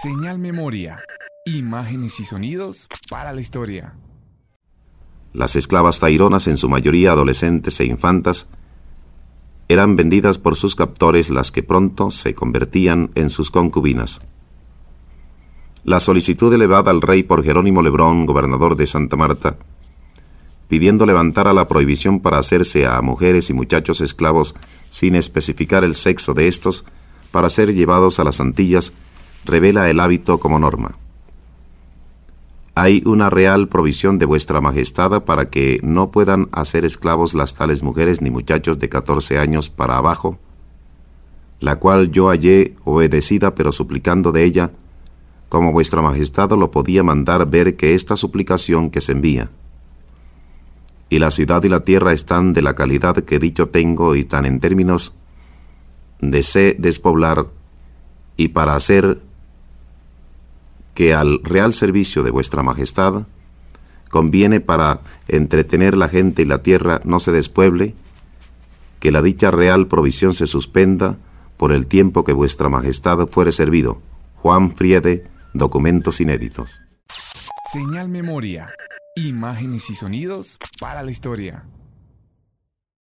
Señal Memoria. Imágenes y sonidos para la historia. Las esclavas taironas, en su mayoría adolescentes e infantas, eran vendidas por sus captores las que pronto se convertían en sus concubinas. La solicitud elevada al rey por Jerónimo Lebrón, gobernador de Santa Marta, pidiendo levantar a la prohibición para hacerse a mujeres y muchachos esclavos sin especificar el sexo de estos, para ser llevados a las Antillas, revela el hábito como norma. Hay una real provisión de vuestra majestad para que no puedan hacer esclavos las tales mujeres ni muchachos de catorce años para abajo, la cual yo hallé obedecida pero suplicando de ella, como vuestra majestad lo podía mandar ver que esta suplicación que se envía, y la ciudad y la tierra están de la calidad que dicho tengo y tan en términos de sé despoblar y para hacer que al real servicio de vuestra majestad conviene para entretener la gente y la tierra no se despueble, que la dicha real provisión se suspenda por el tiempo que vuestra majestad fuere servido. Juan Friede, documentos inéditos. Señal Memoria. Imágenes y sonidos para la historia.